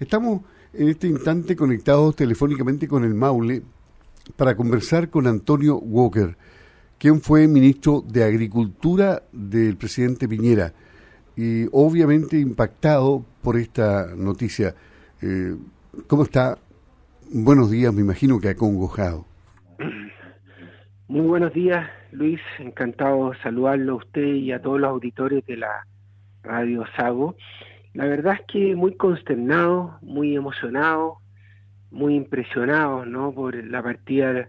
Estamos en este instante conectados telefónicamente con el Maule para conversar con Antonio Walker, quien fue ministro de Agricultura del presidente Piñera y obviamente impactado por esta noticia. Eh, ¿Cómo está? Buenos días, me imagino que acongojado. Muy buenos días, Luis. Encantado de saludarlo a usted y a todos los auditores de la Radio Sago. La verdad es que muy consternado, muy emocionado, muy impresionado ¿no? por la partida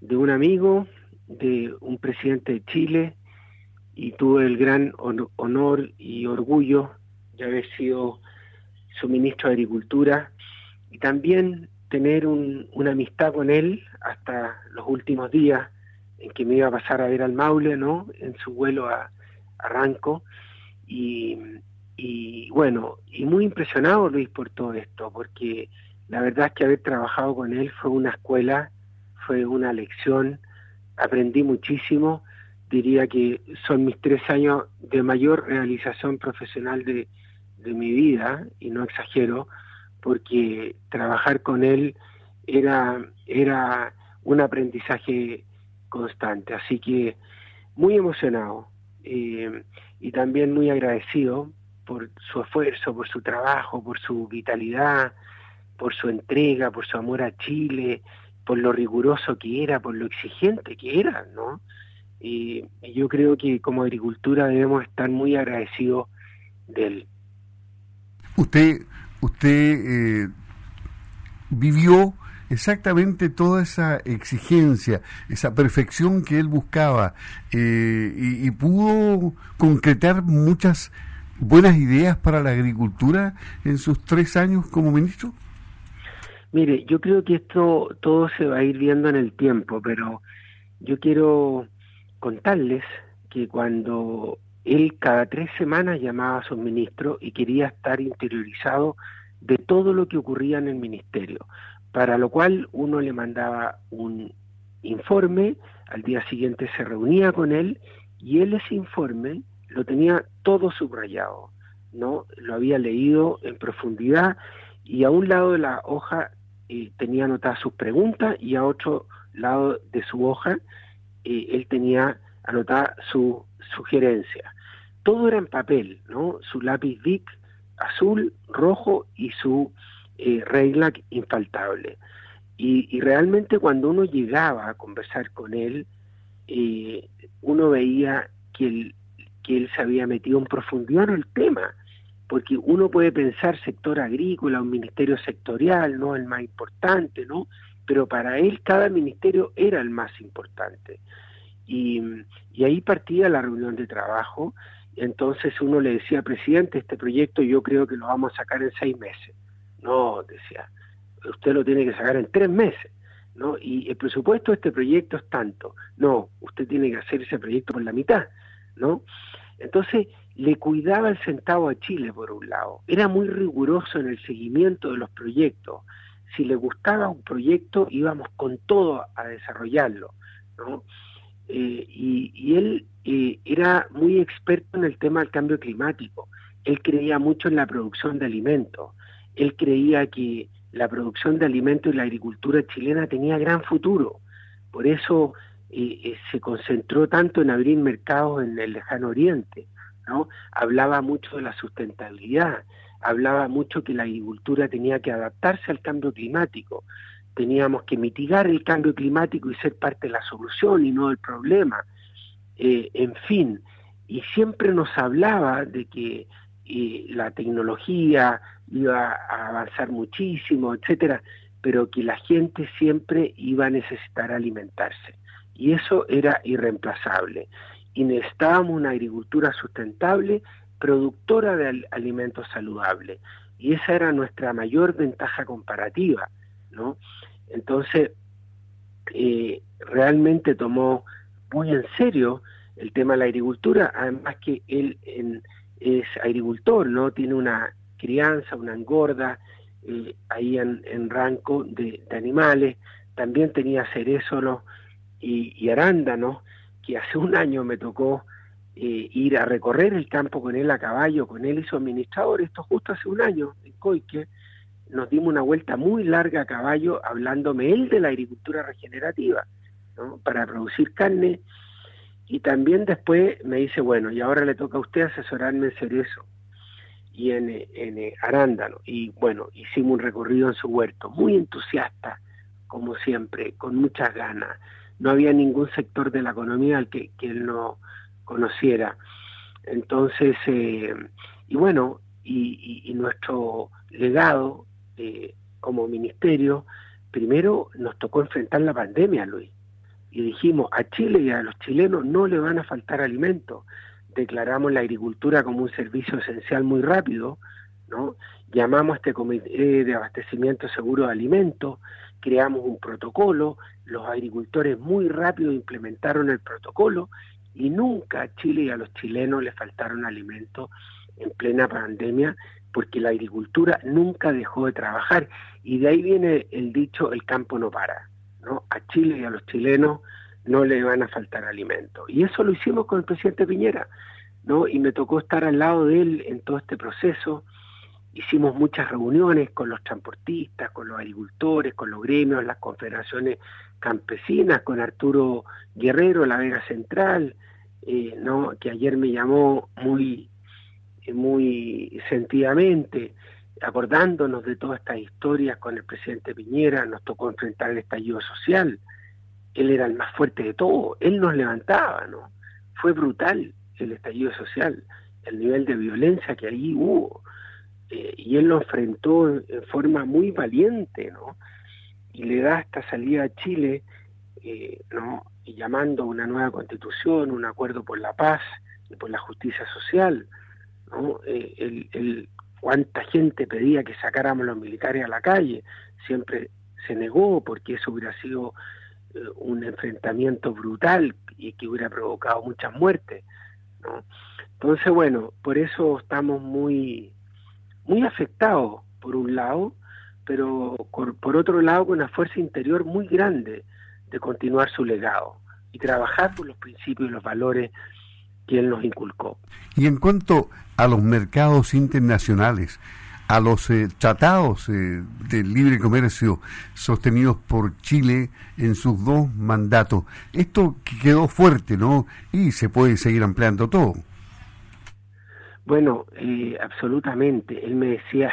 de un amigo, de un presidente de Chile, y tuve el gran honor y orgullo de haber sido su ministro de Agricultura y también tener una amistad con él hasta los últimos días en que me iba a pasar a ver al Maule, ¿no? En su vuelo a, a Ranco. Y, y bueno, y muy impresionado Luis por todo esto, porque la verdad es que haber trabajado con él fue una escuela, fue una lección, aprendí muchísimo, diría que son mis tres años de mayor realización profesional de, de mi vida, y no exagero, porque trabajar con él era, era un aprendizaje constante, así que muy emocionado eh, y también muy agradecido por su esfuerzo, por su trabajo, por su vitalidad, por su entrega, por su amor a Chile, por lo riguroso que era, por lo exigente que era, ¿no? Y, yo creo que como agricultura debemos estar muy agradecidos de él. Usted, usted eh, vivió exactamente toda esa exigencia, esa perfección que él buscaba eh, y, y, pudo concretar muchas buenas ideas para la agricultura en sus tres años como ministro? Mire, yo creo que esto todo se va a ir viendo en el tiempo, pero yo quiero contarles que cuando él cada tres semanas llamaba a sus ministros y quería estar interiorizado de todo lo que ocurría en el ministerio, para lo cual uno le mandaba un informe, al día siguiente se reunía con él y él ese informe lo tenía todo subrayado, ¿no? Lo había leído en profundidad y a un lado de la hoja eh, tenía anotadas sus preguntas y a otro lado de su hoja eh, él tenía anotada su sugerencia. Todo era en papel, ¿no? Su lápiz Bic azul, rojo y su eh, regla infaltable. Y, y, realmente cuando uno llegaba a conversar con él, eh, uno veía que el, que él se había metido en profundidad en el tema, porque uno puede pensar sector agrícola, un ministerio sectorial, no el más importante, ¿no? Pero para él cada ministerio era el más importante. Y, ahí partía la reunión de trabajo, entonces uno le decía, presidente, este proyecto yo creo que lo vamos a sacar en seis meses. No, decía, usted lo tiene que sacar en tres meses. ¿no? Y el presupuesto de este proyecto es tanto. No, usted tiene que hacer ese proyecto por la mitad. Entonces, le cuidaba el centavo a Chile, por un lado. Era muy riguroso en el seguimiento de los proyectos. Si le gustaba un proyecto, íbamos con todo a desarrollarlo. ¿no? Eh, y, y, él eh, era muy experto en el tema del cambio climático. Él creía mucho en la producción de alimentos. Él creía que la producción de alimentos y la agricultura chilena tenía gran futuro. Por eso eh, se concentró tanto en abrir mercados en el lejano oriente, ¿no? Hablaba mucho de la sustentabilidad, hablaba mucho que la agricultura tenía que adaptarse al cambio climático, teníamos que mitigar el cambio climático y ser parte de la solución y no del problema. Eh, en fin, y siempre nos hablaba de que eh, la tecnología iba a avanzar muchísimo, etcétera, pero que la gente siempre iba a necesitar alimentarse y eso era irreemplazable. Y necesitábamos una agricultura sustentable, productora de alimentos saludables. Y esa era nuestra mayor ventaja comparativa, ¿no? Entonces, eh, realmente tomó muy en serio el tema de la agricultura, además que él es agricultor, ¿no? Tiene una crianza, una engorda eh, ahí en, en Ranco de, de, animales, también tenía cerezo, y, y arándanos, que hace un año me tocó eh, ir a recorrer el campo con él a caballo, con él y su administrador, esto justo hace un año en Coique, nos dimos una vuelta muy larga a caballo hablándome él de la agricultura regenerativa, ¿no? para producir carne. Y también después me dice, bueno, y ahora le toca a usted asesorarme en cerezo y en, en arándano. Y bueno, hicimos un recorrido en su huerto, muy entusiasta, como siempre, con muchas ganas. No había ningún sector de la economía al que, él no conociera. Entonces, eh, y bueno, y, nuestro legado eh, como ministerio, primero nos tocó enfrentar la pandemia, Luis, y dijimos, a Chile y a los chilenos no le van a faltar alimentos. Declaramos la agricultura como un servicio esencial muy rápido, ¿no? Llamamos a este comité de abastecimiento seguro de alimentos, creamos un protocolo, los agricultores muy rápido implementaron el protocolo y nunca a Chile y a los chilenos les faltaron alimentos en plena pandemia porque la agricultura nunca dejó de trabajar y de ahí viene el dicho el campo no para, ¿no? A Chile y a los chilenos no le van a faltar alimentos. Y eso lo hicimos con el presidente Piñera, ¿no? Y me tocó estar al lado de él en todo este proceso. Hicimos muchas reuniones con los transportistas, con los agricultores, con los gremios, las confederaciones campesinas, con Arturo Guerrero, la Vega Central, eh, ¿no? que ayer me llamó muy muy sentidamente, acordándonos de todas estas historias con el presidente Piñera, nos tocó enfrentar el estallido social. Él era el más fuerte de todo, él nos levantaba, ¿no? Fue brutal el estallido social, el nivel de violencia que ahí hubo. Eh, y él lo enfrentó en, forma muy valiente, ¿no? Y le da esta salida a Chile, eh, ¿no? Y llamando a una nueva constitución, un acuerdo por la paz y por la justicia social. ¿no? Eh, el, cuánta gente pedía que sacáramos los militares a la calle, siempre se negó porque eso hubiera sido un enfrentamiento brutal y que hubiera provocado muchas muertes. ¿no? Entonces, bueno, por eso estamos muy, muy afectados, por un lado, pero por otro lado con una fuerza interior muy grande de continuar su legado y trabajar por los principios y los valores que él nos inculcó. Y en cuanto a los mercados internacionales, a los eh, tratados eh, de libre comercio sostenidos por Chile en sus dos mandatos, esto quedó fuerte, ¿no? Y se puede seguir ampliando todo. Bueno, eh, absolutamente. Él me decía,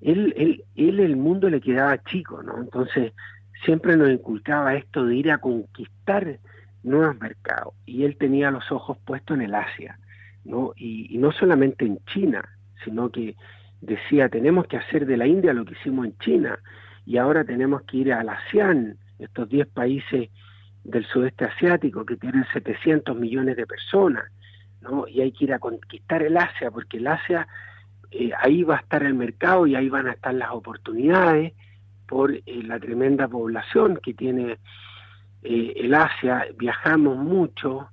él, él, él el mundo le quedaba chico, ¿no? Entonces siempre nos inculcaba esto de ir a conquistar nuevos mercados. Y él tenía los ojos puestos en el Asia, ¿no? Y, no solamente en China, sino que decía, tenemos que hacer de la India lo que hicimos en China, y ahora tenemos que ir al ASEAN, estos 10 países del sudeste asiático que tienen 700 millones de personas, ¿no? Y hay que ir a conquistar el Asia, porque el Asia, eh, ahí va a estar el mercado y ahí van a estar las oportunidades por eh, la tremenda población que tiene eh, el Asia, viajamos mucho,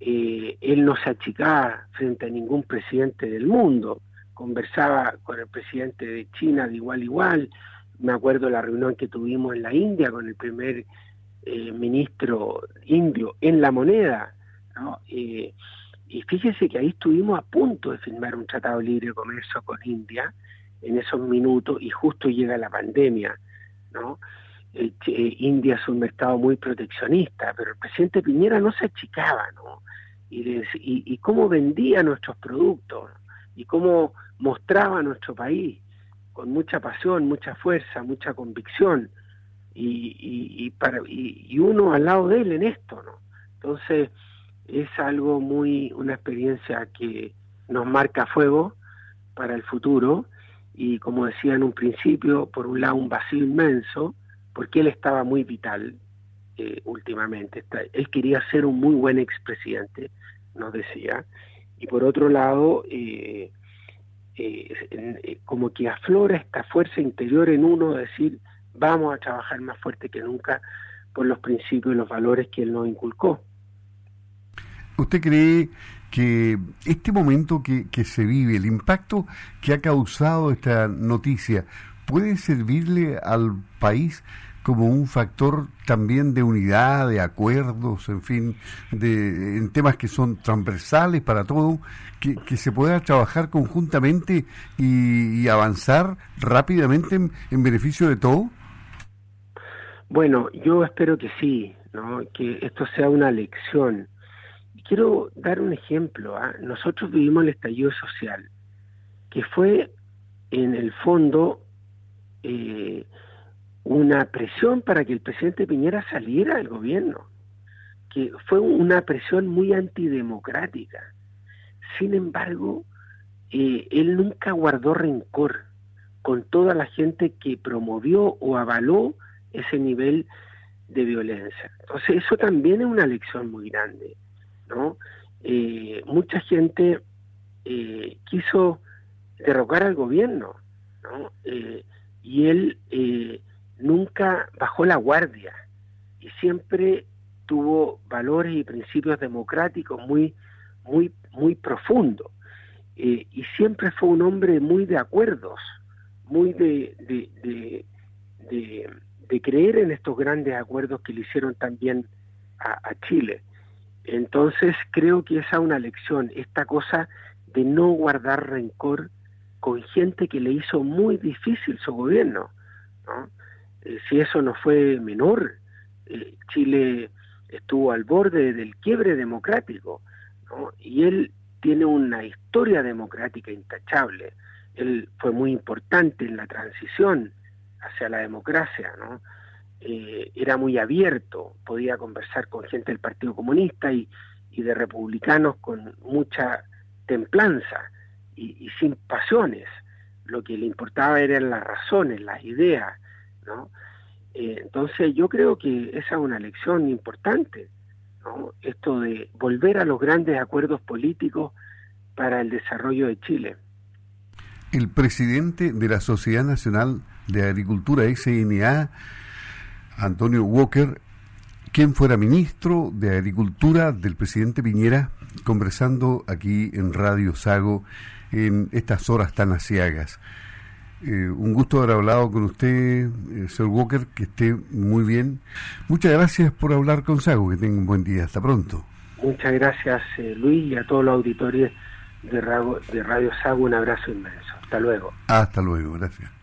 él no se achicaba frente a ningún presidente del mundo, conversaba con el presidente de China de igual a igual, me acuerdo la reunión que tuvimos en la India con el primer ministro indio en la moneda, y fíjese que ahí estuvimos a punto de firmar un tratado libre de comercio con India en esos minutos y justo llega la pandemia, ¿no? Eh, India es un mercado muy proteccionista, pero el presidente Piñera no se achicaba, ¿no? Y, y, cómo vendía nuestros productos y cómo mostraba nuestro país con mucha pasión, mucha fuerza, mucha convicción y, y, para, y, uno al lado de él en esto, ¿no? Entonces es algo muy, una experiencia que nos marca fuego para el futuro y como decía en un principio, por un lado un vacío inmenso, porque él estaba muy vital eh, últimamente. él quería ser un muy buen expresidente, nos decía, y por otro lado, eh, eh, como que aflora esta fuerza interior en uno, de decir, vamos a trabajar más fuerte que nunca por los principios y los valores que él nos inculcó. ¿Usted cree que este momento que, que se vive, el impacto que ha causado esta noticia, puede servirle al país como un factor también de unidad, de acuerdos, en fin, de, en temas que son transversales para todo, que, que se pueda trabajar conjuntamente y, avanzar rápidamente en, beneficio de todo? Bueno, yo espero que sí, ¿no? que esto sea una lección. Quiero dar un ejemplo. ¿ah? Nosotros vivimos el estallido social, que fue en el fondo eh, una presión para que el presidente Piñera saliera del gobierno, que fue una presión muy antidemocrática. Sin embargo, eh, él nunca guardó rencor con toda la gente que promovió o avaló ese nivel de violencia. Entonces, eso también es una lección muy grande, ¿no? Eh, mucha gente eh, quiso derrocar al gobierno, ¿no? y él nunca bajó la guardia y siempre tuvo valores y principios democráticos muy, muy, muy profundos. Eh, y siempre fue un hombre muy de acuerdos, muy de, de, de, creer en estos grandes acuerdos que le hicieron también a, Chile. Entonces creo que esa es una lección, esta cosa de no guardar rencor con gente que le hizo muy difícil su gobierno. ¿no? Eh, si eso no fue menor, eh, Chile estuvo al borde del quiebre democrático, y él tiene una historia democrática intachable. Él fue muy importante en la transición hacia la democracia, ¿no? Eh, era muy abierto, podía conversar con gente del Partido Comunista y, de republicanos con mucha templanza y, y, sin pasiones. Lo que le importaba eran las razones, las ideas, ¿no? Eh, entonces yo creo que esa es una lección importante, ¿no? Esto de volver a los grandes acuerdos políticos para el desarrollo de Chile. El presidente de la Sociedad Nacional de Agricultura, SNA, Antonio Walker, quien fuera ministro de Agricultura del presidente Piñera, conversando aquí en Radio Sago en estas horas tan asiagas. Eh, un gusto haber hablado con usted, eh, señor Walker, que esté muy bien. Muchas gracias por hablar con Sago, que tenga un buen día. Hasta pronto. Muchas gracias, eh, Luis, y a todos los auditores de Radio, de Radio Sago. Un abrazo inmenso. Hasta luego. Hasta luego, gracias.